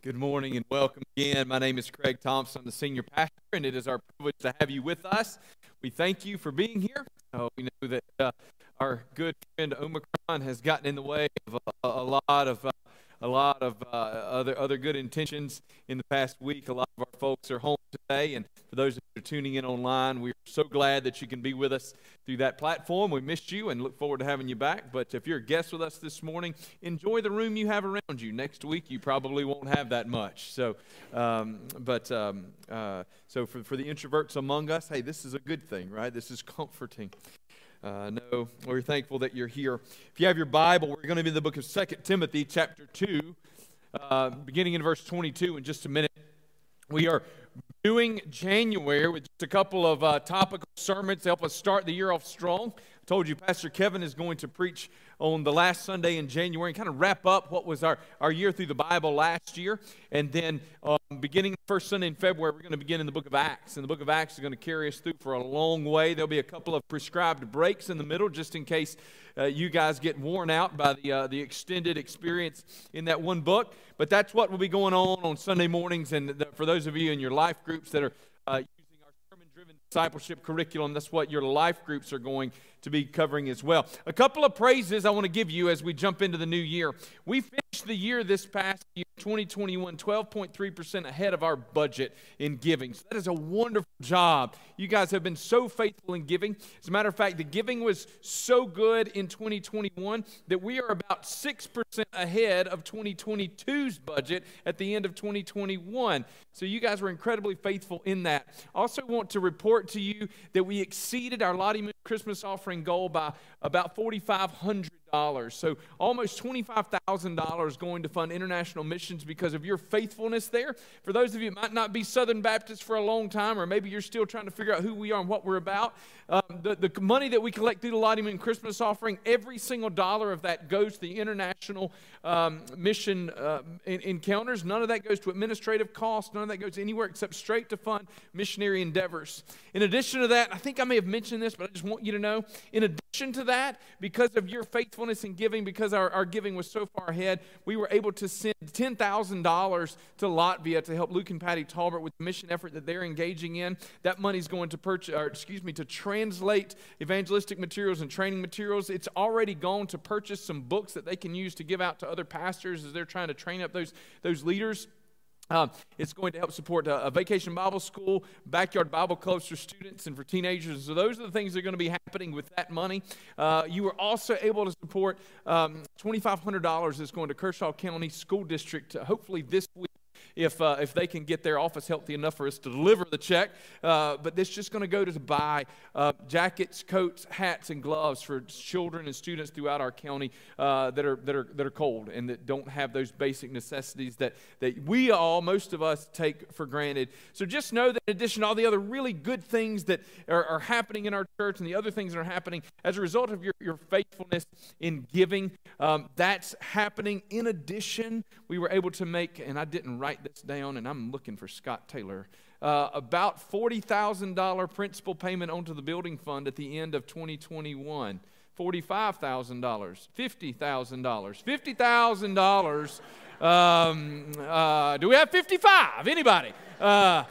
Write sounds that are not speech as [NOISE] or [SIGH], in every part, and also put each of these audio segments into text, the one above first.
Good morning and welcome again. My name is Craig Thompson, the senior pastor, and it is our privilege to have you with us. We thank you for being here. Uh, we know that uh, our good friend Omicron has gotten in the way of a, a lot of uh, a lot of uh, other other good intentions in the past week. A lot of our folks are home today, and for those that are tuning in online, we're so glad that you can be with us through that platform. We missed you and look forward to having you back. But if you're a guest with us this morning, enjoy the room you have around you. Next week, you probably won't have that much. So, um, but um, uh, so for for the introverts among us, hey, this is a good thing, right? This is comforting. Uh, no, we're thankful that you're here. If you have your Bible, we're going to be in the book of Second Timothy, chapter 2, uh, beginning in verse 22 in just a minute. We are doing January with just a couple of uh, topical sermons to help us start the year off strong. Told you Pastor Kevin is going to preach on the last Sunday in January and kind of wrap up what was our, our year through the Bible last year. And then um, beginning the first Sunday in February, we're going to begin in the book of Acts. And the book of Acts is going to carry us through for a long way. There'll be a couple of prescribed breaks in the middle just in case uh, you guys get worn out by the, uh, the extended experience in that one book. But that's what will be going on on Sunday mornings. And the, for those of you in your life groups that are uh, using our sermon driven discipleship curriculum, that's what your life groups are going to be covering as well. A couple of praises I want to give you as we jump into the new year. We finished the year this past year, 2021, 12.3% ahead of our budget in giving. So that is a wonderful job. You guys have been so faithful in giving. As a matter of fact, the giving was so good in 2021 that we are about 6% ahead of 2022's budget at the end of 2021. So you guys were incredibly faithful in that. Also want to report to you that we exceeded our Lottie Moon Christmas offering goal by about $4,500. So almost $25,000 going to fund international missions because of your faithfulness there. For those of you might not be Southern Baptists for a long time, or maybe you're still trying to figure out who we are and what we're about, um, the, the money that we collect through the Lottie Moon Christmas offering, every single dollar of that goes to the international um, mission uh, encounters. None of that goes to administrative costs. None of that goes anywhere except straight to fund missionary endeavors. In addition to that, I think I may have mentioned this, but I just want you to know, in addition to that, because of your faithfulness in giving, because our, our giving was so far ahead, we were able to send $10,000 to Latvia to help Luke and Patty Talbert with the mission effort that they're engaging in. That money's going to purchase, or excuse me, to translate evangelistic materials and training materials. It's already gone to purchase some books that they can use to give out to other pastors as they're trying to train up those, those leaders. Uh, it's going to help support a, a, vacation Bible school, backyard Bible clubs for students and for teenagers. So, those are the things that are going to be happening with that money. Uh, you are also able to support um, $2,500 that's going to Kershaw County School District, uh, hopefully this week if, uh, if they can get their office healthy enough for us to deliver the check. Uh, but this just going to go to buy uh, jackets, coats, hats, and gloves for children and students throughout our county uh, that, are, that, are, that are cold and that don't have those basic necessities that, that we all, most of us, take for granted. So just know that in addition to all the other really good things that are, are happening in our church and the other things that are happening as a result of your, your faithfulness in giving, um, that's happening. In addition, we were able to make, and I didn't write this down, and I'm looking for Scott Taylor. Uh, about $40,000 principal payment onto the building fund at the end of 2021. $45,000, $50,000, $50,000. Um, uh, do we have 55? Anybody? Uh,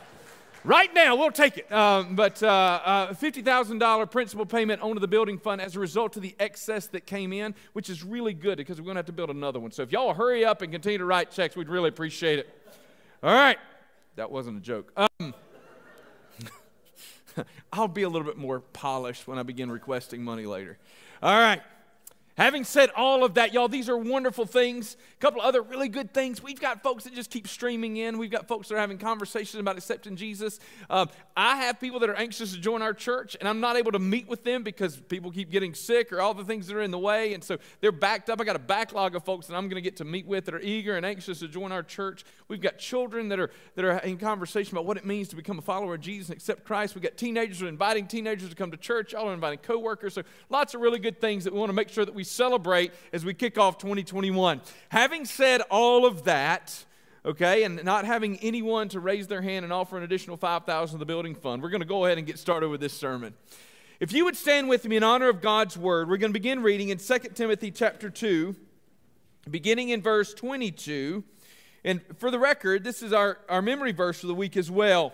right now, we'll take it. Um, but uh, uh, $50,000 principal payment onto the building fund as a result of the excess that came in, which is really good because we're going to have to build another one. So if y'all hurry up and continue to write checks, we'd really appreciate it. All right. That wasn't a joke. Um, [LAUGHS] I'll be a little bit more polished when I begin requesting money later. All right. Having said all of that, y'all, these are wonderful things. A couple other really good things. We've got folks that just keep streaming in. We've got folks that are having conversations about accepting Jesus. Uh, I have people that are anxious to join our church, and I'm not able to meet with them because people keep getting sick or all the things that are in the way. And so they're backed up. I got a backlog of folks that I'm going to get to meet with that are eager and anxious to join our church. We've got children that are, that are in conversation about what it means to become a follower of Jesus and accept Christ. We've got teenagers are inviting teenagers to come to church. Y'all are inviting coworkers. So lots of really good things that we want to make sure that we celebrate as we kick off 2021. Having said all of that, okay, and not having anyone to raise their hand and offer an additional 5000 to the building fund, we're going to go ahead and get started with this sermon. If you would stand with me in honor of God's word, we're going to begin reading in 2 Timothy chapter 2, beginning in verse 22. And for the record, this is our, our memory verse for the week as well.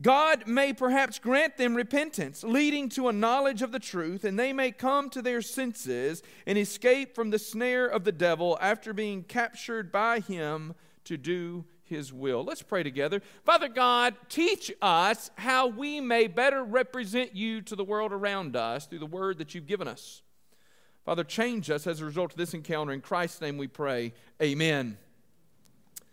God may perhaps grant them repentance, leading to a knowledge of the truth, and they may come to their senses and escape from the snare of the devil after being captured by him to do his will. Let's pray together. Father God, teach us how we may better represent you to the world around us through the word that you've given us. Father, change us as a result of this encounter. In Christ's name we pray. Amen.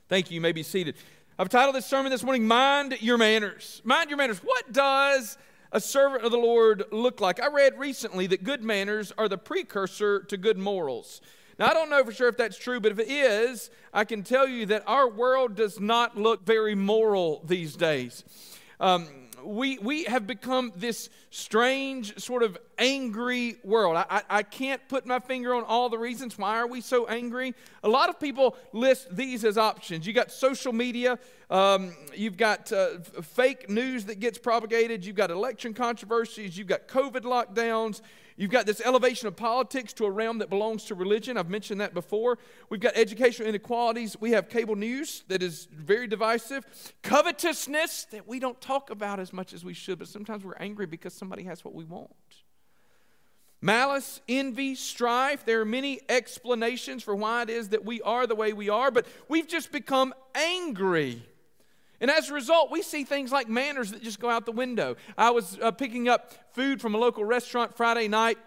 Thank you. You may be seated. I've titled this sermon this morning, Mind Your Manners. Mind Your Manners. What does a servant of the Lord look like? I read recently that good manners are the precursor to good morals. Now, I don't know for sure if that's true, but if it is, I can tell you that our world does not look very moral these days. Um, we, we have become this strange, sort of angry world. I, I, I, can't put my finger on all the reasons. Why are we so angry? A lot of people list these as options. You got social media, um, you've got uh, fake news that gets propagated, you've got election controversies, you've got COVID lockdowns, You've got this elevation of politics to a realm that belongs to religion. I've mentioned that before. We've got educational inequalities. We have cable news that is very divisive. Covetousness that we don't talk about as much as we should, but sometimes we're angry because somebody has what we want. Malice, envy, strife. There are many explanations for why it is that we are the way we are, but we've just become angry. And as a result, we see things like manners that just go out the window. I was uh, picking up food from a local restaurant Friday night,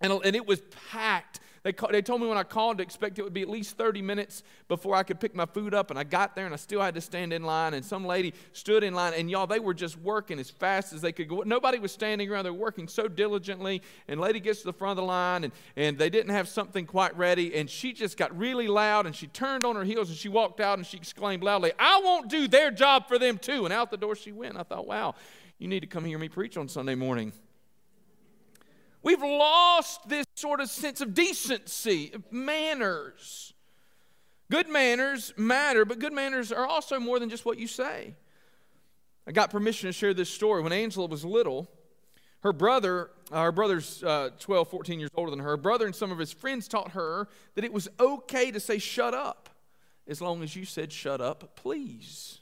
and, and it was packed. They, call, they told me when I called to expect it would be at least 30 minutes before I could pick my food up. And I got there and I still had to stand in line. And some lady stood in line. And y'all, they were just working as fast as they could go. Nobody was standing around. They were working so diligently. And lady gets to the front of the line and, and they didn't have something quite ready. And she just got really loud and she turned on her heels and she walked out and she exclaimed loudly, I won't do their job for them too. And out the door she went. I thought, wow, you need to come hear me preach on Sunday morning. We've lost this sort of sense of decency, of manners. Good manners matter, but good manners are also more than just what you say. I got permission to share this story. When Angela was little, her brother, uh, her brother's uh, 12, 14 years older than her, her brother and some of his friends taught her that it was okay to say, shut up, as long as you said, shut up, please.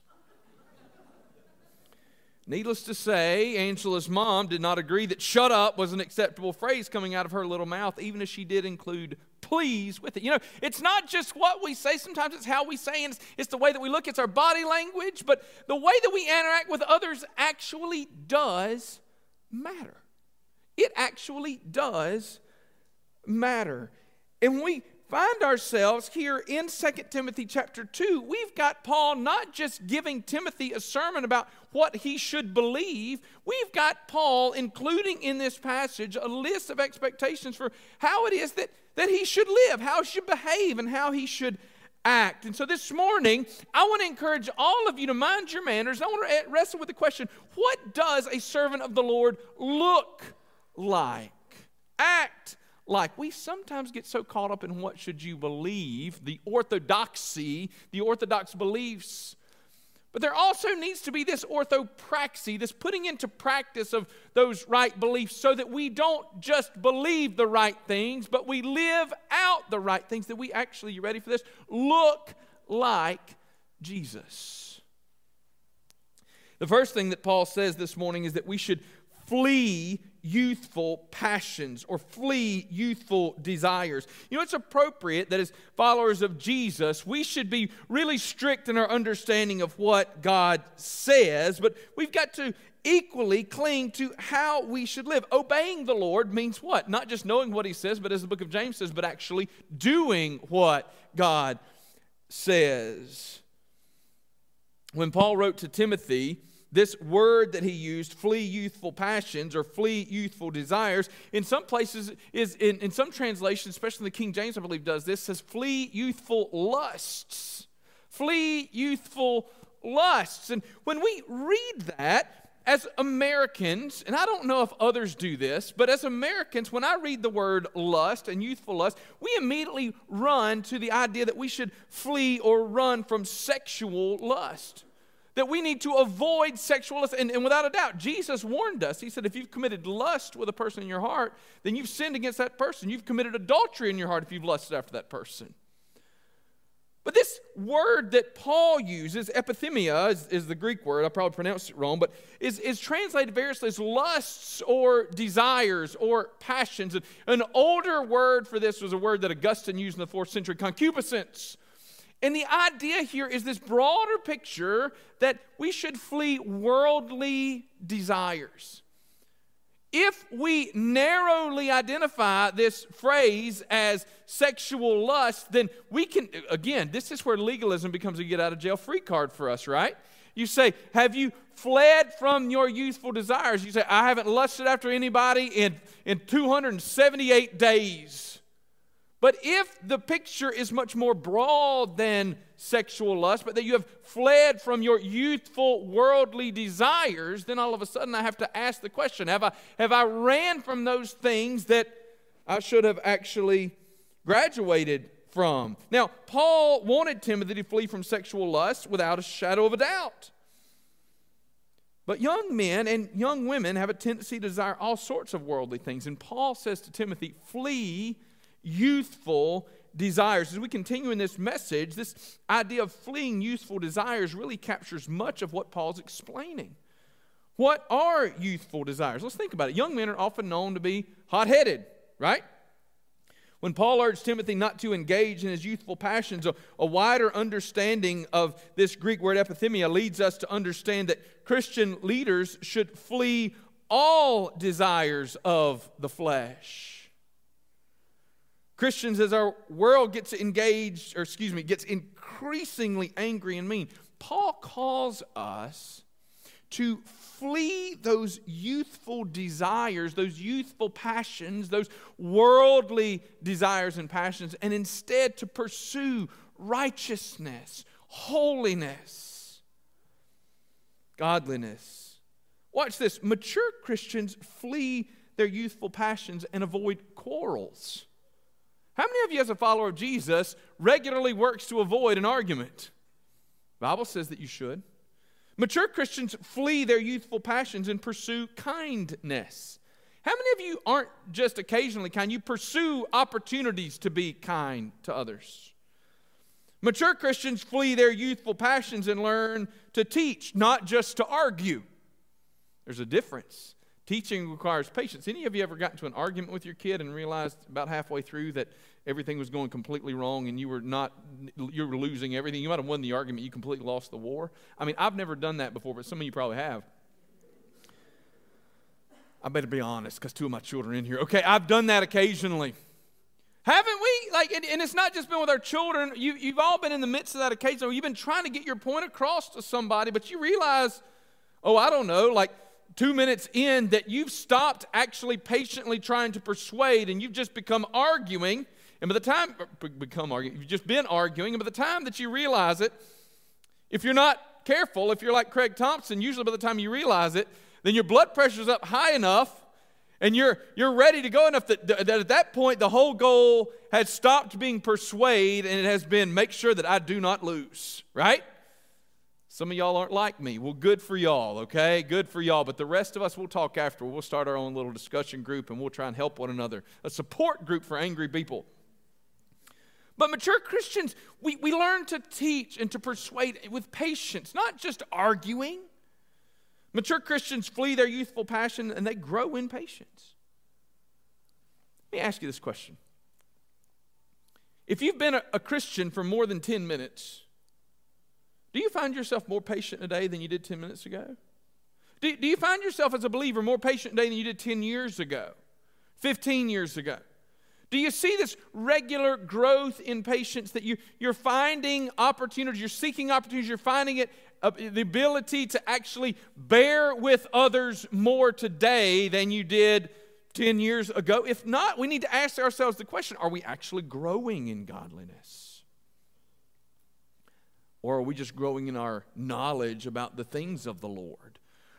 Needless to say, Angela's mom did not agree that shut up was an acceptable phrase coming out of her little mouth, even if she did include please with it. You know, it's not just what we say, sometimes it's how we say, it's, it's the way that we look, it's our body language, but the way that we interact with others actually does matter. It actually does matter. And we find ourselves here in 2 Timothy chapter 2. We've got Paul not just giving Timothy a sermon about what he should believe, we've got Paul including in this passage a list of expectations for how it is that, that he should live, how he should behave, and how he should act. And so this morning, I want to encourage all of you to mind your manners. I want to wrestle with the question what does a servant of the Lord look like? Act like. We sometimes get so caught up in what should you believe, the orthodoxy, the orthodox beliefs. But there also needs to be this orthopraxy, this putting into practice of those right beliefs so that we don't just believe the right things, but we live out the right things, that we actually, you ready for this? Look like Jesus. The first thing that Paul says this morning is that we should flee youthful passions or flee youthful desires. You know, it's appropriate that as followers of Jesus, we should be really strict in our understanding of what God says, but we've got to equally cling to how we should live. Obeying the Lord means what? Not just knowing what He says, but as the book of James says, but actually doing what God says. When Paul wrote to Timothy, this word that he used, flee youthful passions or flee youthful desires, in some places is in, in some translations, especially the King James, I believe, does this, says flee youthful lusts. Flee youthful lusts. And when we read that, as Americans, and I don't know if others do this, but as Americans, when I read the word lust and youthful lust, we immediately run to the idea that we should flee or run from sexual lust. That we need to avoid sexual. And, and without a doubt, Jesus warned us. He said, if you've committed lust with a person in your heart, then you've sinned against that person. You've committed adultery in your heart if you've lusted after that person. But this word that Paul uses, epithemia is, is, the Greek word, I probably pronounced it wrong, but is, is translated variously as lusts or desires or passions. An older word for this was a word that Augustine used in the fourth century, concupiscence. And the idea here is this broader picture that we should flee worldly desires if we narrowly identify this phrase as sexual lust, then we can, again, this is where legalism becomes a get out of jail free card for us, right? You say, Have you fled from your youthful desires? You say, I haven't lusted after anybody in, in 278 days. But if the picture is much more broad than sexual lust, but that you have fled from your youthful worldly desires, then all of a sudden I have to ask the question have I, have I ran from those things that I should have actually graduated from? Now, Paul wanted Timothy to flee from sexual lust without a shadow of a doubt. But young men and young women have a tendency to desire all sorts of worldly things. And Paul says to Timothy, flee youthful desires. As we continue in this message, this idea of fleeing youthful desires really captures much of what Paul's explaining. What are youthful desires? Let's think about it. Young men are often known to be hot headed, right? When Paul urged Timothy not to engage in his youthful passions, a, a, wider understanding of this Greek word epithemia leads us to understand that Christian leaders should flee all desires of the flesh. Christians, as our world gets engaged, or excuse me, gets increasingly angry and mean, Paul calls us to flee those youthful desires, those youthful passions, those worldly desires and passions, and instead to pursue righteousness, holiness, godliness. Watch this mature Christians flee their youthful passions and avoid quarrels. How many of you, as a follower of Jesus, regularly works to avoid an argument? The Bible says that you should. Mature Christians flee their youthful passions and pursue kindness. How many of you aren't just occasionally kind? You pursue opportunities to be kind to others. Mature Christians flee their youthful passions and learn to teach, not just to argue. There's a difference. Teaching requires patience. Any of you ever got into an argument with your kid and realized about halfway through that everything was going completely wrong and you were not you were losing everything? You might have won the argument, you completely lost the war. I mean, I've never done that before, but some of you probably have. I better be honest because two of my children are in here. Okay, I've done that occasionally. Haven't we? Like, and, and, it's not just been with our children. You, you've all been in the midst of that occasion where you've been trying to get your point across to somebody, but you realize, oh, I don't know, like two minutes in that you've stopped actually patiently trying to persuade and you've just become arguing. And by the time, become arguing, you've just been arguing. And by the time that you realize it, if you're not careful, if you're like Craig Thompson, usually by the time you realize it, then your blood pressure's up high enough and you're, you're ready to go enough that, that at that point the whole goal has stopped being persuade and it has been make sure that I do not lose, right? Some of y'all aren't like me. Well, good for y'all, okay? Good for y'all. But the rest of us, we'll talk after. We'll start our own little discussion group and we'll try and help one another. A support group for angry people. But mature Christians, we, we learn to teach and to persuade with patience, not just arguing. Mature Christians flee their youthful passion and they grow in patience. Let me ask you this question. If you've been a, a Christian for more than 10 minutes, do you find yourself more patient today than you did 10 minutes ago? Do, do you find yourself as a believer more patient today than you did 10 years ago, 15 years ago? Do you see this regular growth in patience that you, you're finding opportunities, you're seeking opportunities, you're finding it, uh, the ability to actually bear with others more today than you did 10 years ago? If not, we need to ask ourselves the question are we actually growing in godliness? Or are we just growing in our knowledge about the things of the Lord?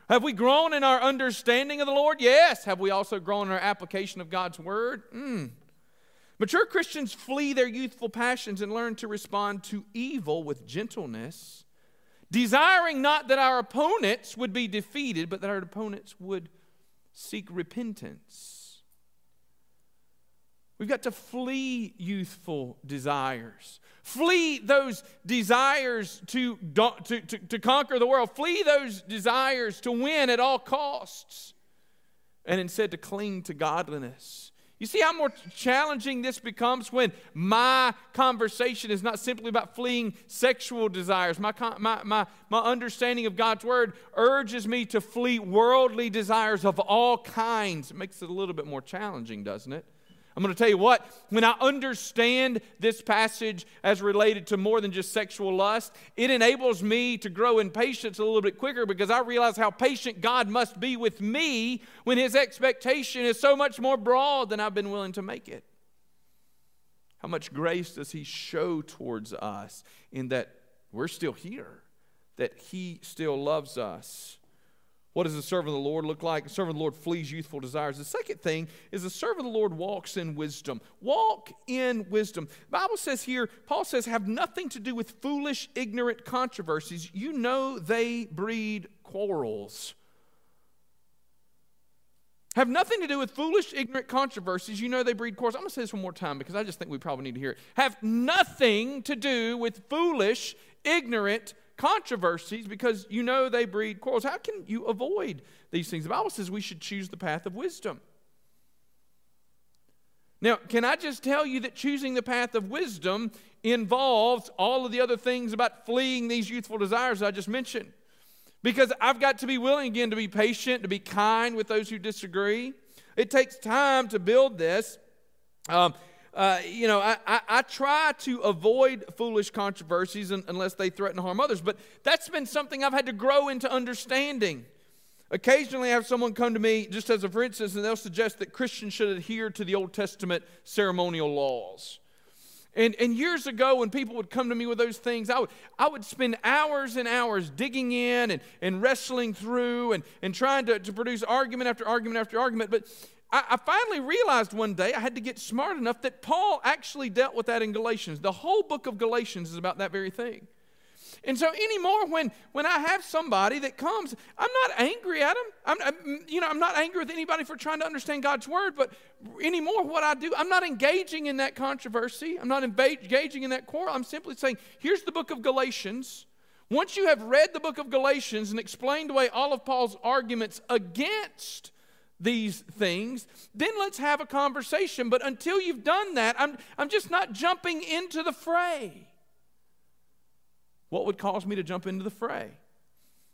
Have we grown in our understanding of the Lord? Yes. Have we also grown in our application of God's word? Mm. Mature Christians flee their youthful passions and learn to respond to evil with gentleness, desiring not that our opponents would be defeated, but that our opponents would seek repentance. We've got to flee youthful desires. Flee those desires to, to, to, to, conquer the world. Flee those desires to win at all costs. And instead to cling to godliness. You see how more challenging this becomes when my conversation is not simply about fleeing sexual desires. My, my, my, my understanding of God's word urges me to flee worldly desires of all kinds. It makes it a little bit more challenging, doesn't it? I'm going to tell you what, when I understand this passage as related to more than just sexual lust, it enables me to grow in patience a little bit quicker because I realize how patient God must be with me when His expectation is so much more broad than I've been willing to make it. How much grace does He show towards us in that we're still here, that He still loves us? What does the servant of the Lord look like? The servant of the Lord flees youthful desires. The second thing is the servant of the Lord walks in wisdom. Walk in wisdom. The Bible says here, Paul says, have nothing to do with foolish, ignorant controversies. You know they breed quarrels. Have nothing to do with foolish, ignorant controversies. You know they breed quarrels. I'm going to say this one more time because I just think we probably need to hear it. Have nothing to do with foolish, ignorant controversies because you know they breed quarrels. How can you avoid these things? The Bible says we should choose the path of wisdom. Now, can I just tell you that choosing the path of wisdom involves all of the other things about fleeing these youthful desires I just mentioned? Because I've got to be willing again to be patient, to be kind with those who disagree. It takes time to build this. Um, uh, you know, I, I, I, try to avoid foolish controversies unless they threaten to harm others, but that's been something I've had to grow into understanding. Occasionally, I have someone come to me, just as a for instance, and they'll suggest that Christians should adhere to the Old Testament ceremonial laws. And, and years ago, when people would come to me with those things, I would, I would spend hours and hours digging in and, and wrestling through and, and trying to, to produce argument after argument after argument. But I, I finally realized one day I had to get smart enough that Paul actually dealt with that in Galatians. The whole book of Galatians is about that very thing. And so anymore, when, when I have somebody that comes, I'm not angry at them. I'm, I'm, you know, I'm not angry with anybody for trying to understand God's word, but anymore, what I do, I'm not engaging in that controversy. I'm not engaging in that quarrel. I'm simply saying, here's the book of Galatians. Once you have read the book of Galatians and explained away all of Paul's arguments against these things, then let's have a conversation. But until you've done that, I'm, I'm just not jumping into the fray. What would cause me to jump into the fray?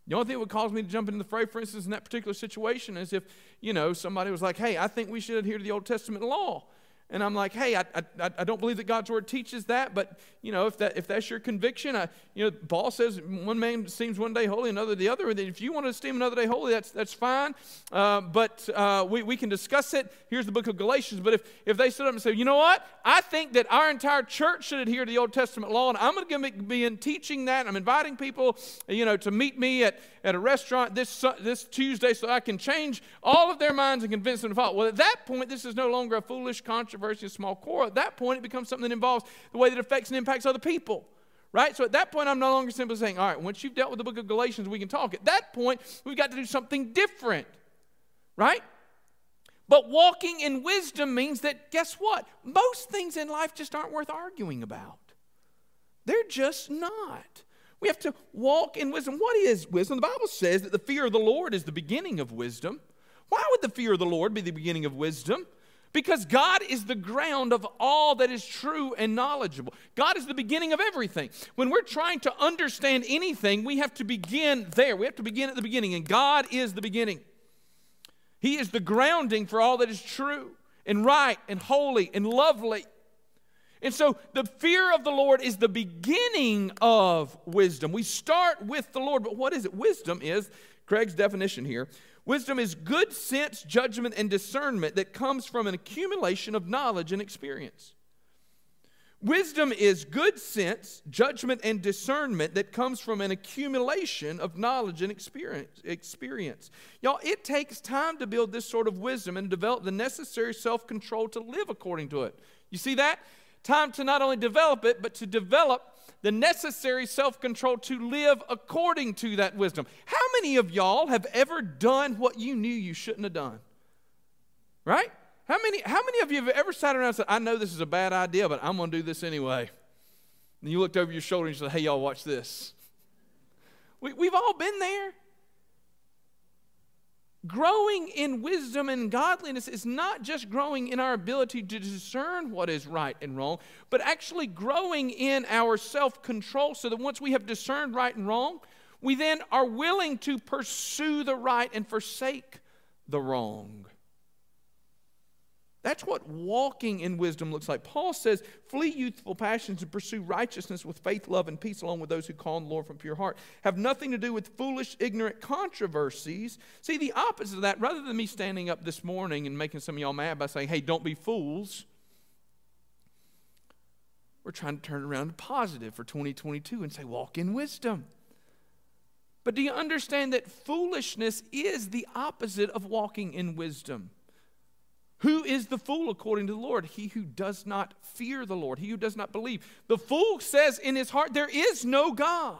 The only thing that would cause me to jump into the fray, for instance, in that particular situation, is if, you know, somebody was like, hey, I think we should adhere to the Old Testament law. And I'm like, hey, I, I, I don't believe that God's word teaches that, but you know, if that if that's your conviction, I, you know, Paul says one man seems one day holy, another the other. And if you want to esteem another day holy, that's that's fine. Uh, but uh, we, we can discuss it. Here's the book of Galatians. But if if they stood up and say, you know what, I think that our entire church should adhere to the Old Testament law, and I'm going to be in teaching that. I'm inviting people, you know, to meet me at, at a restaurant this this Tuesday, so I can change all of their minds and convince them to follow. Well, at that point, this is no longer a foolish controversy controversy, a small quarrel. At that point, it becomes something that involves the way that affects and impacts other people. Right? So at that point, I'm no longer simply saying, all right, once you've dealt with the book of Galatians, we can talk. At that point, we've got to do something different. Right? But walking in wisdom means that, guess what? Most things in life just aren't worth arguing about. They're just not. We have to walk in wisdom. What is wisdom? The Bible says that the fear of the Lord is the beginning of wisdom. Why would the fear of the Lord be the beginning of wisdom? Because God is the ground of all that is true and knowledgeable. God is the beginning of everything. When we're trying to understand anything, we have to begin there. We have to begin at the beginning, and God is the beginning. He is the grounding for all that is true and right and holy and lovely. And so the fear of the Lord is the beginning of wisdom. We start with the Lord, but what is it? Wisdom is, Craig's definition here, Wisdom is good sense, judgment, and discernment that comes from an accumulation of knowledge and experience. Wisdom is good sense, judgment, and discernment that comes from an accumulation of knowledge and experience. experience. Y'all, it takes time to build this sort of wisdom and develop the necessary self control to live according to it. You see that? Time to not only develop it, but to develop the necessary self control to live according to that wisdom. How many of y'all have ever done what you knew you shouldn't have done? Right? How many, how many of you have ever sat around and said, I know this is a bad idea, but I'm going to do this anyway? And you looked over your shoulder and you said, Hey, y'all, watch this. We, we've all been there. Growing in wisdom and godliness is not just growing in our ability to discern what is right and wrong, but actually growing in our self control so that once we have discerned right and wrong, we then are willing to pursue the right and forsake the wrong. That's what walking in wisdom looks like. Paul says, Flee youthful passions and pursue righteousness with faith, love, and peace, along with those who call on the Lord from pure heart. Have nothing to do with foolish, ignorant controversies. See, the opposite of that, rather than me standing up this morning and making some of y'all mad by saying, Hey, don't be fools, we're trying to turn around to positive for 2022 and say, Walk in wisdom. But do you understand that foolishness is the opposite of walking in wisdom? Who is the fool according to the Lord? He who does not fear the Lord, he who does not believe. The fool says in his heart, There is no God.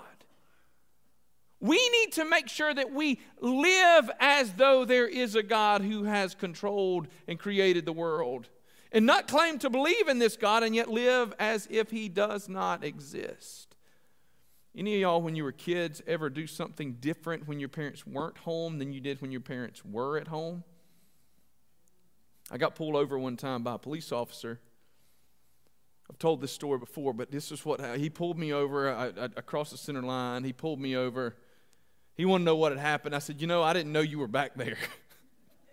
We need to make sure that we live as though there is a God who has controlled and created the world, and not claim to believe in this God and yet live as if he does not exist. Any of y'all, when you were kids, ever do something different when your parents weren't home than you did when your parents were at home? I got pulled over one time by a police officer. I've told this story before, but this is what he pulled me over I, I, across the center line. He pulled me over. He wanted to know what had happened. I said, You know, I didn't know you were back there.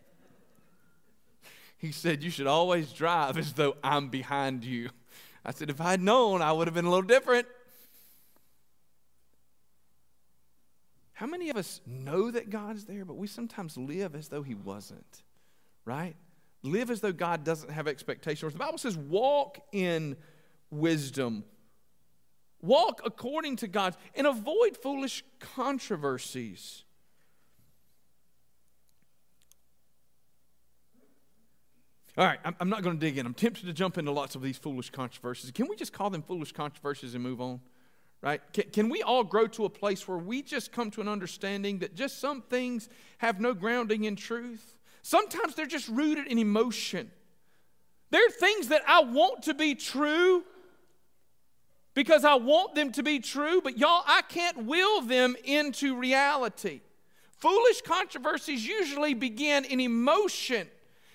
[LAUGHS] he said, You should always drive as though I'm behind you. I said, If I'd known, I would have been a little different. How many of us know that God's there, but we sometimes live as though He wasn't, right? Live as though God doesn't have expectations. The Bible says, walk in wisdom. Walk according to God and avoid foolish controversies. All right, I'm not going to dig in. I'm tempted to jump into lots of these foolish controversies. Can we just call them foolish controversies and move on? Right? Can, can we all grow to a place where we just come to an understanding that just some things have no grounding in truth? Sometimes they're just rooted in emotion. There are things that I want to be true because I want them to be true, but y'all, I can't will them into reality. Foolish controversies usually begin in emotion.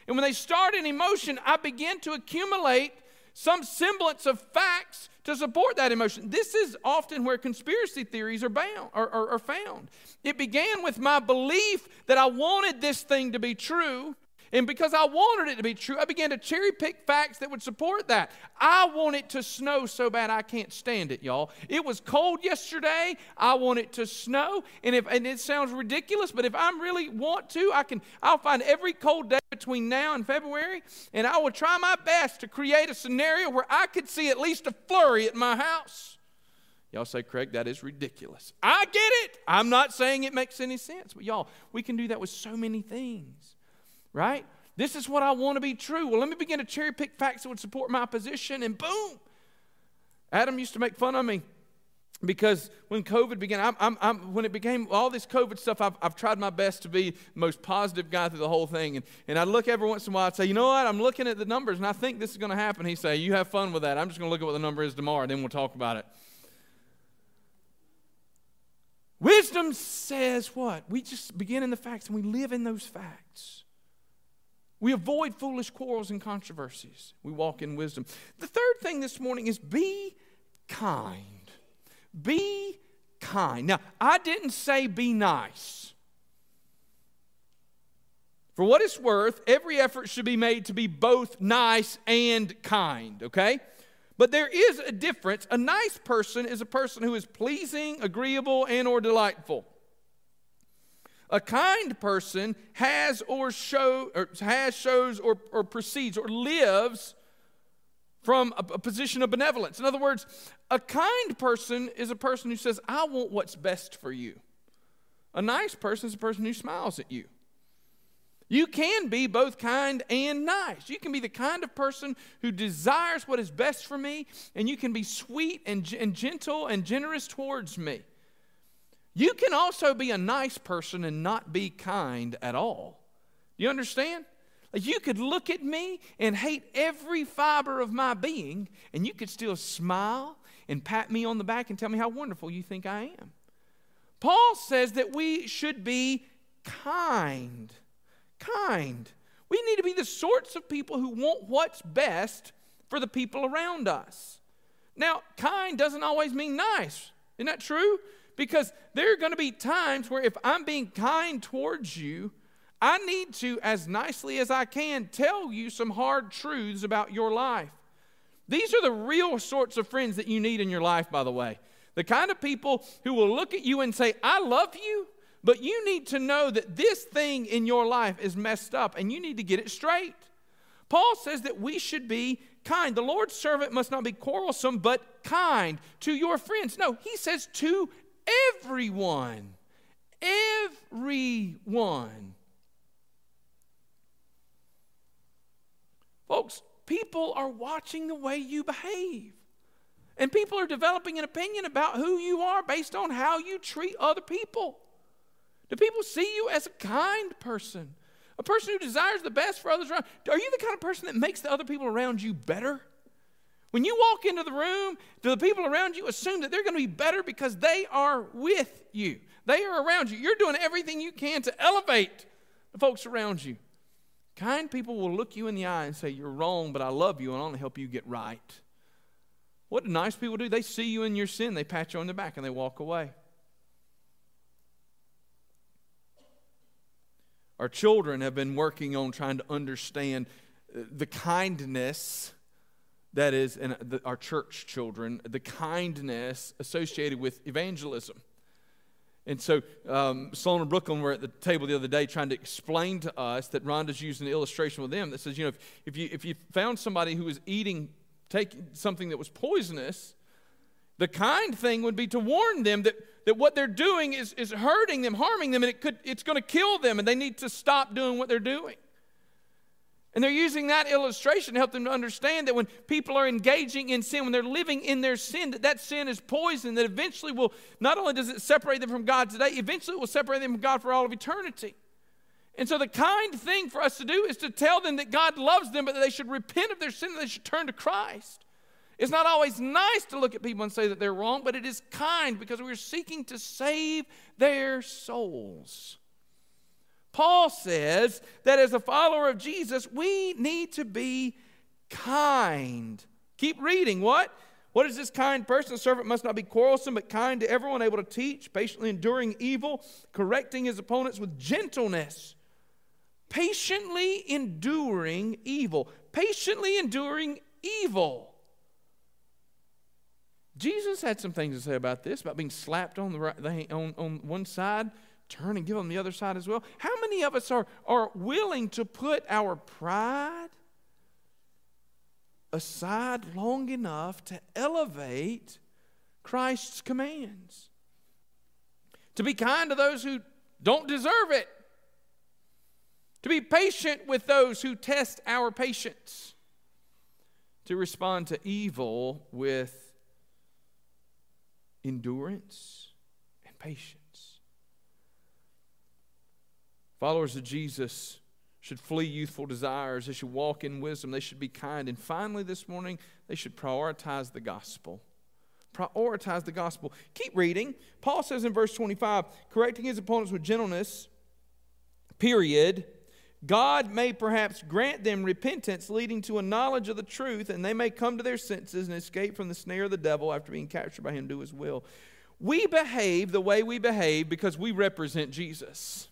And when they start in emotion, I begin to accumulate some semblance of facts to support that emotion. This is often where conspiracy theories are, bound, are, are, are found. It began with my belief that I wanted this thing to be true, and because I wanted it to be true, I began to cherry pick facts that would support that. I want it to snow so bad I can't stand it, y'all. It was cold yesterday. I want it to snow. And if and it sounds ridiculous, but if I really want to, I can I'll find every cold day between now and February, and I will try my best to create a scenario where I could see at least a flurry at my house. Y'all say, Craig, that is ridiculous. I get it. I'm not saying it makes any sense, but y'all, we can do that with so many things right? This is what I want to be true. Well, let me begin to cherry pick facts that would support my position, and boom. Adam used to make fun of me because when COVID began, I'm, I'm, I'm, when it became all this COVID stuff, I've, I've tried my best to be the most positive guy through the whole thing. And, and I'd look every once in a while, I'd say, you know what, I'm looking at the numbers and I think this is going to happen. He'd say, you have fun with that. I'm just going to look at what the number is tomorrow, and then we'll talk about it. Wisdom says what? We just begin in the facts and we live in those facts. We avoid foolish quarrels and controversies. We walk in wisdom. The third thing this morning is be kind. Be kind. Now, I didn't say be nice. For what it's worth, every effort should be made to be both nice and kind, okay? But there is a difference. A nice person is a person who is pleasing, agreeable, and or delightful. A kind person has or show or has shows or, or proceeds or lives from a, a position of benevolence. In other words, a kind person is a person who says, I want what's best for you. A nice person is a person who smiles at you. You can be both kind and nice. You can be the kind of person who desires what is best for me, and you can be sweet and, and gentle and generous towards me. You can also be a nice person and not be kind at all. You understand? You could look at me and hate every fiber of my being, and you could still smile and pat me on the back and tell me how wonderful you think I am. Paul says that we should be kind kind. We need to be the sorts of people who want what's best for the people around us. Now, kind doesn't always mean nice. Isn't that true? Because there are going to be times where if I'm being kind towards you, I need to, as nicely as I can, tell you some hard truths about your life. These are the real sorts of friends that you need in your life, by the way. The kind of people who will look at you and say, I love you, but you need to know that this thing in your life is messed up and you need to get it straight. Paul says that we should be kind. The Lord's servant must not be quarrelsome, but kind to your friends. No, he says to everyone. Everyone. Folks, people are watching the way you behave. And people are developing an opinion about who you are based on how you treat other people. Do people see you as a kind person? A person who desires the best for others around? Are you the kind of person that makes the other people around you better? When you walk into the room, do the people around you assume that they're going to be better because they are with you? They are around you. You're doing everything you can to elevate the folks around you. Kind people will look you in the eye and say, You're wrong, but I love you and I want to help you get right. What do nice people do? They see you in your sin, they pat you on the back, and they walk away. Our children have been working on trying to understand uh, the kindness that is, and our church children, the kindness associated with evangelism. And so, um, Sloan and Brooklyn were at the table the other day trying to explain to us that Rhonda's using an illustration with them that says, you know, if, if, you, if you found somebody who was eating taking something that was poisonous, the kind thing would be to warn them that, that what they're doing is, is hurting them, harming them, and it could, it's going to kill them, and they need to stop doing what they're doing. And they're using that illustration to help them to understand that when people are engaging in sin, when they're living in their sin, that that sin is poison that eventually will, not only does it separate them from God today, eventually it will separate them from God for all of eternity. And so the kind thing for us to do is to tell them that God loves them, but that they should repent of their sin, that they should turn to Christ. It's not always nice to look at people and say that they're wrong, but it is kind because we're seeking to save their souls. Paul says that as a follower of Jesus, we need to be kind. Keep reading. What? What is this kind person? A servant must not be quarrelsome, but kind to everyone, able to teach, patiently enduring evil, correcting his opponents with gentleness, patiently enduring evil. Patiently enduring evil. Jesus had some things to say about this, about being slapped on, the right, on, on one side, turn and give them the other side as well. How many of us are, are willing to put our pride aside long enough to elevate Christ's commands? To be kind to those who don't deserve it. To be patient with those who test our patience. To respond to evil with endurance, and patience. Followers of Jesus should flee youthful desires. They should walk in wisdom. They should be kind. And finally, this morning, they should prioritize the gospel. Prioritize the gospel. Keep reading. Paul says in verse 25, correcting his opponents with gentleness, period God may perhaps grant them repentance leading to a knowledge of the truth, and they may come to their senses and escape from the snare of the devil after being captured by him to his will. We behave the way we behave because we represent Jesus.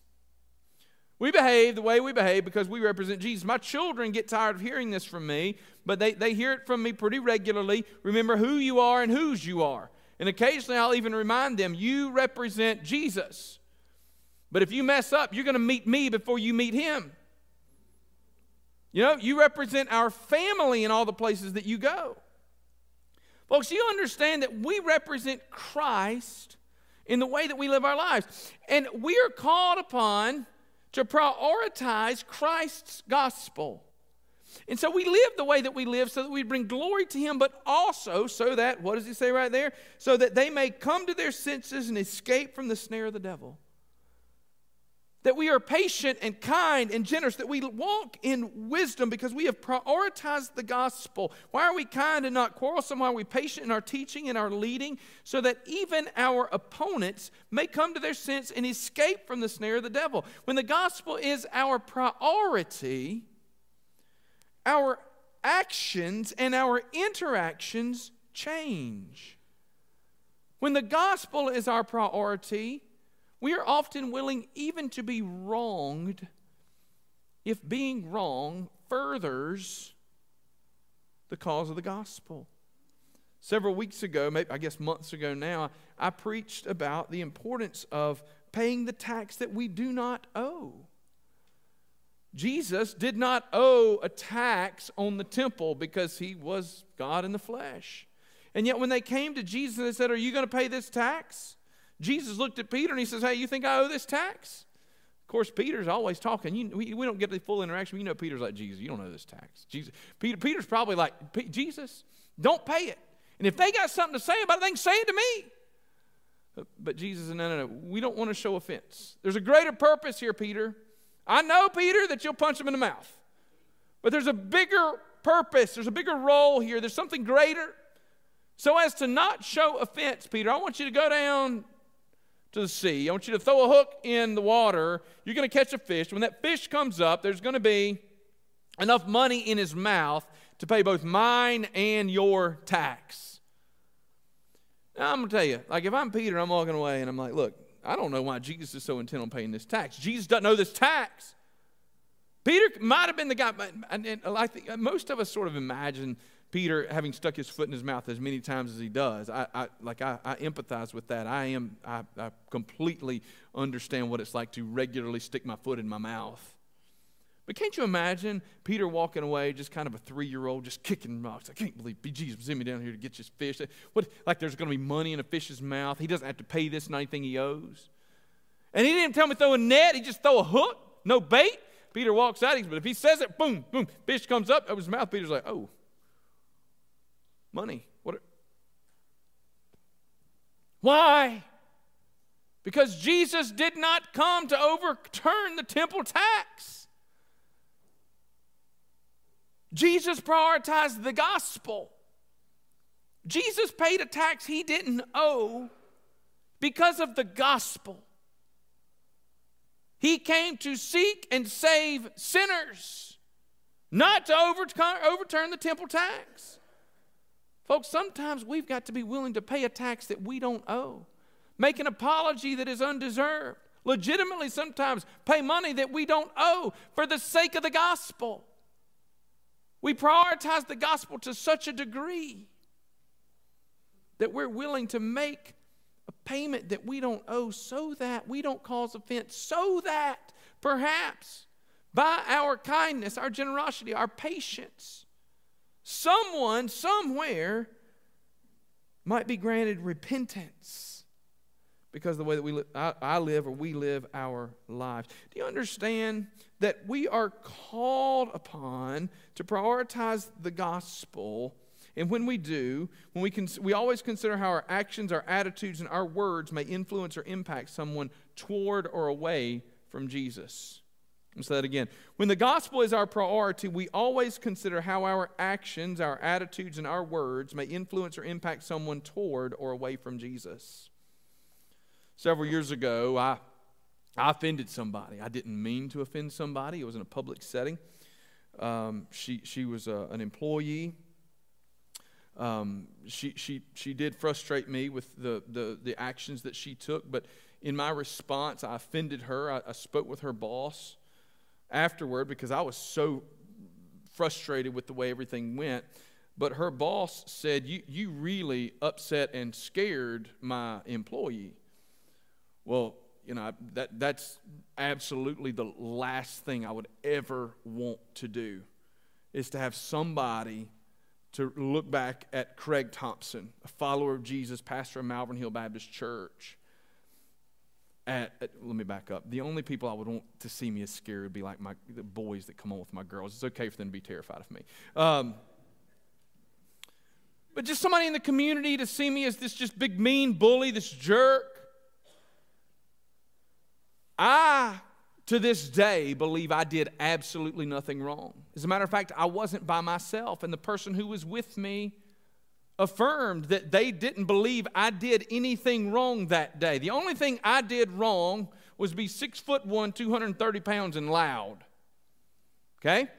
We behave the way we behave because we represent Jesus. My children get tired of hearing this from me, but they, they hear it from me pretty regularly. Remember who you are and whose you are. And occasionally I'll even remind them, you represent Jesus. But if you mess up, you're going to meet me before you meet him. You know, you represent our family in all the places that you go. Folks, you understand that we represent Christ in the way that we live our lives. And we are called upon to prioritize Christ's gospel. And so we live the way that we live so that we bring glory to Him, but also so that, what does He say right there? So that they may come to their senses and escape from the snare of the devil. That we are patient and kind and generous, that we walk in wisdom because we have prioritized the gospel. Why are we kind and not quarrelsome? Why are we patient in our teaching and our leading? So that even our opponents may come to their sense and escape from the snare of the devil. When the gospel is our priority, our actions and our interactions change. When the gospel is our priority, we are often willing even to be wronged if being wrong furthers the cause of the gospel. Several weeks ago, maybe I guess months ago now, I preached about the importance of paying the tax that we do not owe. Jesus did not owe a tax on the temple because he was God in the flesh. And yet, when they came to Jesus and they said, Are you going to pay this tax? Jesus looked at Peter and he says, Hey, you think I owe this tax? Of course, Peter's always talking. You, we, we, don't get the full interaction. You know, Peter's like, Jesus, you don't owe this tax. Jesus, Peter, Peter's probably like, Jesus, don't pay it. And if they got something to say about it, they can say it to me. But Jesus said, No, no, no. We don't want to show offense. There's a greater purpose here, Peter. I know, Peter, that you'll punch him in the mouth. But there's a bigger purpose, there's a bigger role here, there's something greater. So, as to not show offense, Peter, I want you to go down to the sea. I want you to throw a hook in the water. You're going to catch a fish. When that fish comes up, there's going to be enough money in his mouth to pay both mine and your tax. Now, I'm going to tell you, like if I'm Peter, I'm walking away and I'm like, look, I don't know why Jesus is so intent on paying this tax. Jesus doesn't know this tax. Peter might have been the guy, and I think most of us sort of imagine Peter having stuck his foot in his mouth as many times as he does. I, I like I, I, empathize with that. I am I, I completely understand what it's like to regularly stick my foot in my mouth. But can't you imagine Peter walking away, just kind of a three-year-old, just kicking rocks? I can't believe Jesus sent me down here to get this fish. What, like there's going to be money in a fish's mouth. He doesn't have to pay this and anything he owes. And he didn't tell me throw a net. He just throw a hook, no bait. Peter walks out. But if he says it, boom, boom, fish comes up of his mouth. Peter's like, oh, money. What? Are... Why? Because Jesus did not come to overturn the temple tax. Jesus prioritized the gospel. Jesus paid a tax he didn't owe because of the gospel. He came to seek and save sinners, not to overturn the temple tax. Folks, sometimes we've got to be willing to pay a tax that we don't owe, make an apology that is undeserved, legitimately sometimes pay money that we don't owe for the sake of the gospel. We prioritize the gospel to such a degree that we're willing to make a payment that we don't owe so that we don't cause offense, so that perhaps by our kindness, our generosity, our patience, someone somewhere might be granted repentance because of the way that we live, I, I live or we live our lives. Do you understand that we are called upon to prioritize the gospel? And when we do, when we, cons- we always consider how our actions, our attitudes, and our words may influence or impact someone toward or away from Jesus. I'll say that again. When the gospel is our priority, we always consider how our actions, our attitudes, and our words may influence or impact someone toward or away from Jesus. Several years ago, I, I offended somebody. I didn't mean to offend somebody, it was in a public setting. Um, she, she was a, an employee. Um, she, she, she did frustrate me with the, the, the actions that she took, but in my response, I offended her. I, I spoke with her boss afterward because I was so frustrated with the way everything went. But her boss said, You, you really upset and scared my employee. Well, you know, that, that's absolutely the last thing I would ever want to do. is to have somebody to look back at Craig Thompson, a follower of Jesus, pastor of Malvern Hill Baptist Church. At, at, let me back up. The only people I would want to see me as scared would be like my the boys that come on with my girls. It's okay for them to be terrified of me. Um, but just somebody in the community to see me as this just big mean bully, this jerk. I to this day believe I did absolutely nothing wrong. As a matter of fact, I wasn't by myself, and the person who was with me affirmed that they didn't believe I did anything wrong that day. The only thing I did wrong was be six foot one, 230 pounds, and loud. Okay?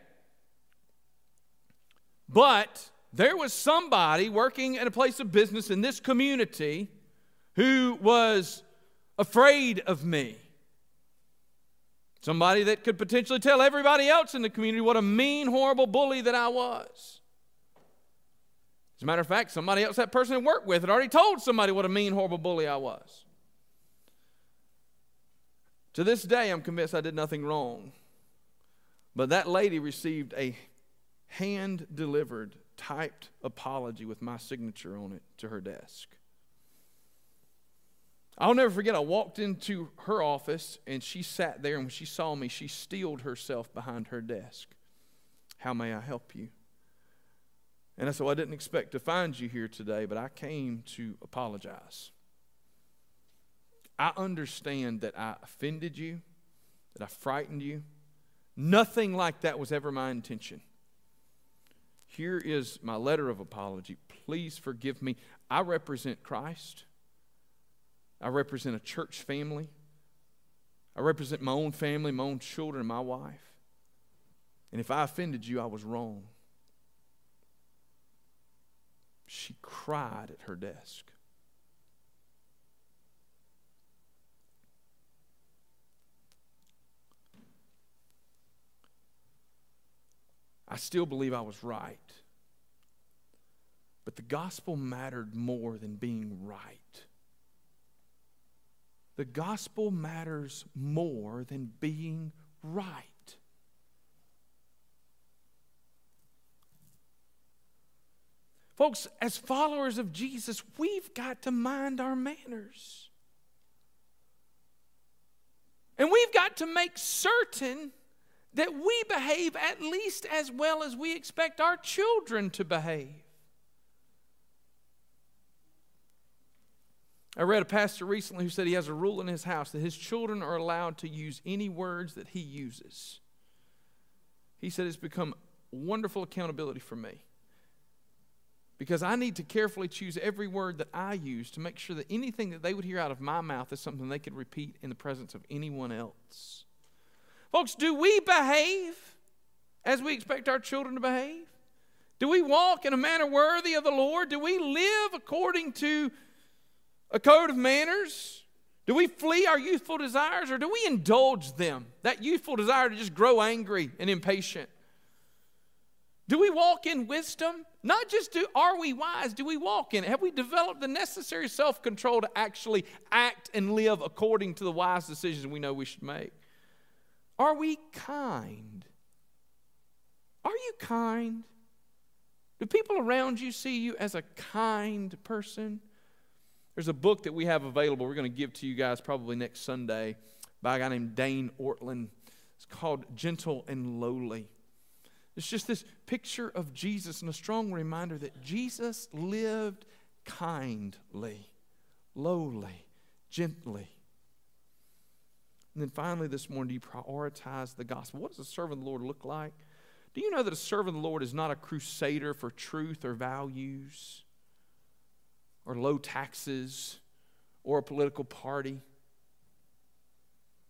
But there was somebody working at a place of business in this community who was afraid of me. Somebody that could potentially tell everybody else in the community what a mean, horrible bully that I was. As a matter of fact, somebody else, that person I worked with, had already told somebody what a mean, horrible bully I was. To this day, I'm convinced I did nothing wrong. But that lady received a hand delivered, typed apology with my signature on it to her desk. I'll never forget, I walked into her office and she sat there, and when she saw me, she steeled herself behind her desk. How may I help you? And I said, well, I didn't expect to find you here today, but I came to apologize. I understand that I offended you, that I frightened you. Nothing like that was ever my intention. Here is my letter of apology. Please forgive me. I represent Christ. I represent a church family. I represent my own family, my own children, my wife. And if I offended you, I was wrong. She cried at her desk. I still believe I was right. But the gospel mattered more than being right the gospel matters more than being right. Folks, as followers of Jesus, we've got to mind our manners. And we've got to make certain that we behave at least as well as we expect our children to behave. I read a pastor recently who said he has a rule in his house that his children are allowed to use any words that he uses. He said it's become wonderful accountability for me because I need to carefully choose every word that I use to make sure that anything that they would hear out of my mouth is something they could repeat in the presence of anyone else. Folks, do we behave as we expect our children to behave? Do we walk in a manner worthy of the Lord? Do we live according to a code of manners? Do we flee our youthful desires or do we indulge them? That youthful desire to just grow angry and impatient. Do we walk in wisdom? Not just do are we wise, do we walk in it? Have we developed the necessary self-control to actually act and live according to the wise decisions we know we should make? Are we kind? Are you kind? Do people around you see you as a kind person? There's a book that we have available, we're going to give to you guys probably next Sunday by a guy named Dane Ortlund. It's called Gentle and Lowly. It's just this picture of Jesus and a strong reminder that Jesus lived kindly, lowly, gently. And then finally, this morning, do you prioritize the gospel? What does a servant of the Lord look like? Do you know that a servant of the Lord is not a crusader for truth or values? or low taxes or a political party.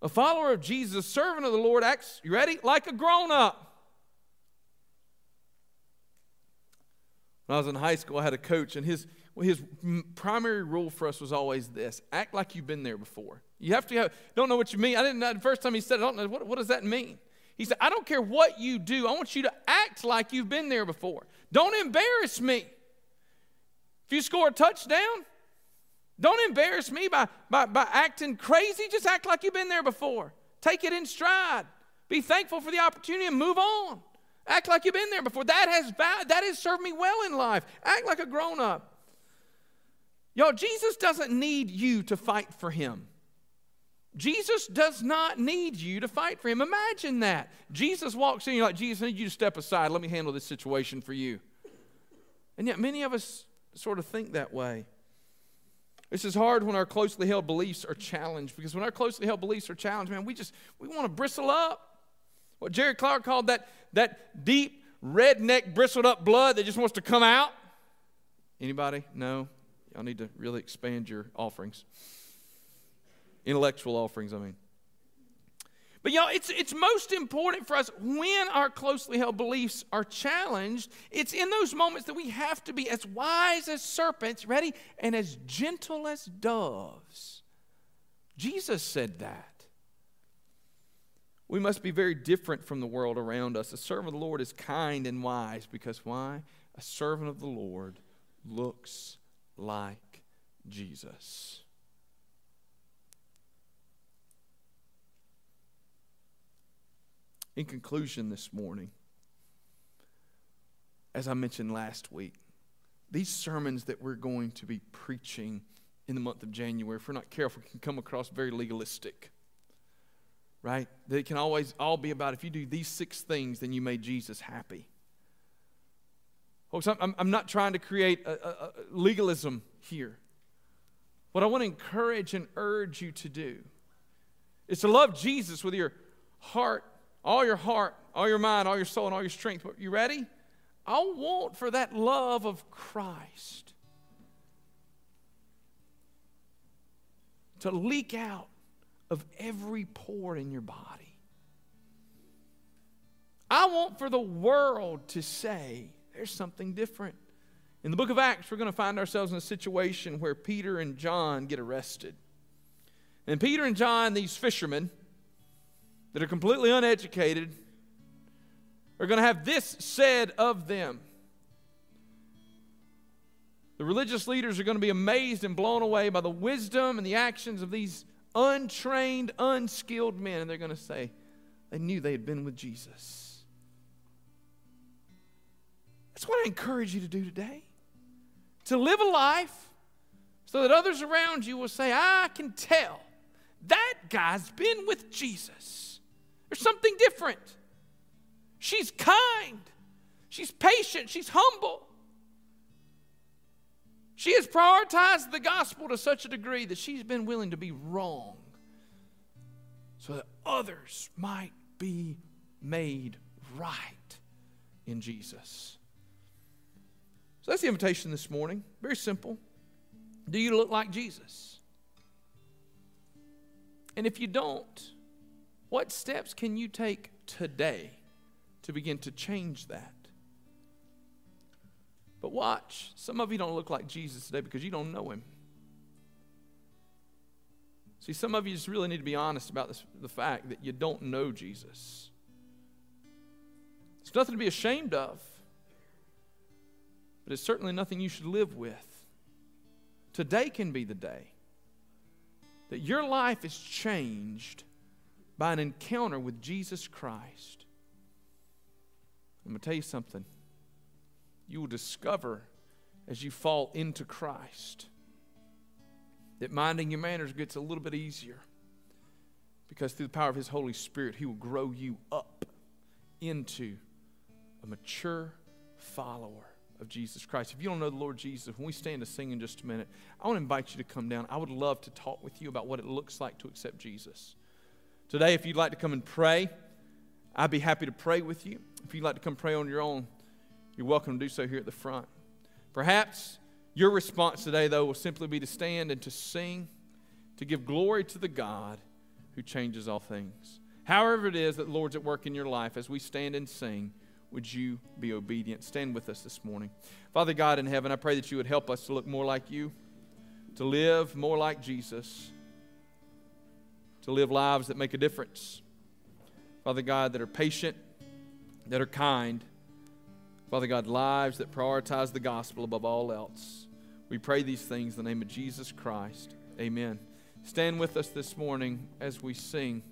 A follower of Jesus, a servant of the Lord, acts, you ready? Like a grown up. When I was in high school, I had a coach, and his, his primary rule for us was always this act like you've been there before. You have to have, don't know what you mean. I didn't know the first time he said it, I don't know, what, what does that mean? He said, I don't care what you do, I want you to act like you've been there before. Don't embarrass me. If you score a touchdown, don't embarrass me by, by, by acting crazy. Just act like you've been there before. Take it in stride. Be thankful for the opportunity and move on. Act like you've been there before. That has, that has served me well in life. Act like a grown up. Y'all, Jesus doesn't need you to fight for him. Jesus does not need you to fight for him. Imagine that. Jesus walks in, you're like, Jesus, I need you to step aside. Let me handle this situation for you. And yet, many of us sort of think that way. This is hard when our closely held beliefs are challenged because when our closely held beliefs are challenged, man, we just we want to bristle up. What Jerry Clark called that, that deep, redneck, bristled up blood that just wants to come out. Anybody? No? Y'all need to really expand your offerings. Intellectual offerings, I mean. But y'all, it's, it's most important for us when our closely held beliefs are challenged. It's in those moments that we have to be as wise as serpents, ready, and as gentle as doves. Jesus said that. We must be very different from the world around us. A servant of the Lord is kind and wise because why? A servant of the Lord looks like Jesus. In conclusion, this morning, as I mentioned last week, these sermons that we're going to be preaching in the month of January, if we're not careful, can come across very legalistic. Right? They can always all be about if you do these six things, then you made Jesus happy. Folks, I'm, I'm not trying to create a, a, a legalism here. What I want to encourage and urge you to do is to love Jesus with your heart, all your heart, all your mind, all your soul, and all your strength. You ready? I want for that love of Christ to leak out of every pore in your body. I want for the world to say, there's something different. In the book of Acts, we're going to find ourselves in a situation where Peter and John get arrested. And Peter and John, these fishermen that are completely uneducated, are going to have this said of them. The religious leaders are going to be amazed and blown away by the wisdom and the actions of these untrained, unskilled men. And they're going to say, they knew they had been with Jesus. That's what I encourage you to do today to live a life so that others around you will say, I can tell that guy's been with Jesus. There's something different. She's kind, she's patient, she's humble. She has prioritized the gospel to such a degree that she's been willing to be wrong so that others might be made right in Jesus. So that's the invitation this morning. Very simple. Do you look like Jesus? And if you don't, what steps can you take today to begin to change that? But watch, some of you don't look like Jesus today because you don't know him. See, some of you just really need to be honest about this, the fact that you don't know Jesus. It's nothing to be ashamed of but it's certainly nothing you should live with. Today can be the day that your life is changed by an encounter with Jesus Christ. I'm going to tell you something. You will discover as you fall into Christ that minding your manners gets a little bit easier because through the power of His Holy Spirit, He will grow you up into a mature follower of Jesus Christ. If you don't know the Lord Jesus, when we stand to sing in just a minute, I want to invite you to come down. I would love to talk with you about what it looks like to accept Jesus. Today, if you'd like to come and pray, I'd be happy to pray with you. If you'd like to come pray on your own, you're welcome to do so here at the front. Perhaps your response today, though, will simply be to stand and to sing, to give glory to the God who changes all things. However, it is that the Lord's at work in your life as we stand and sing would you be obedient? Stand with us this morning. Father God in heaven, I pray that you would help us to look more like you, to live more like Jesus, to live lives that make a difference. Father God, that are patient, that are kind. Father God, lives that prioritize the gospel above all else. We pray these things in the name of Jesus Christ. Amen. Stand with us this morning as we sing.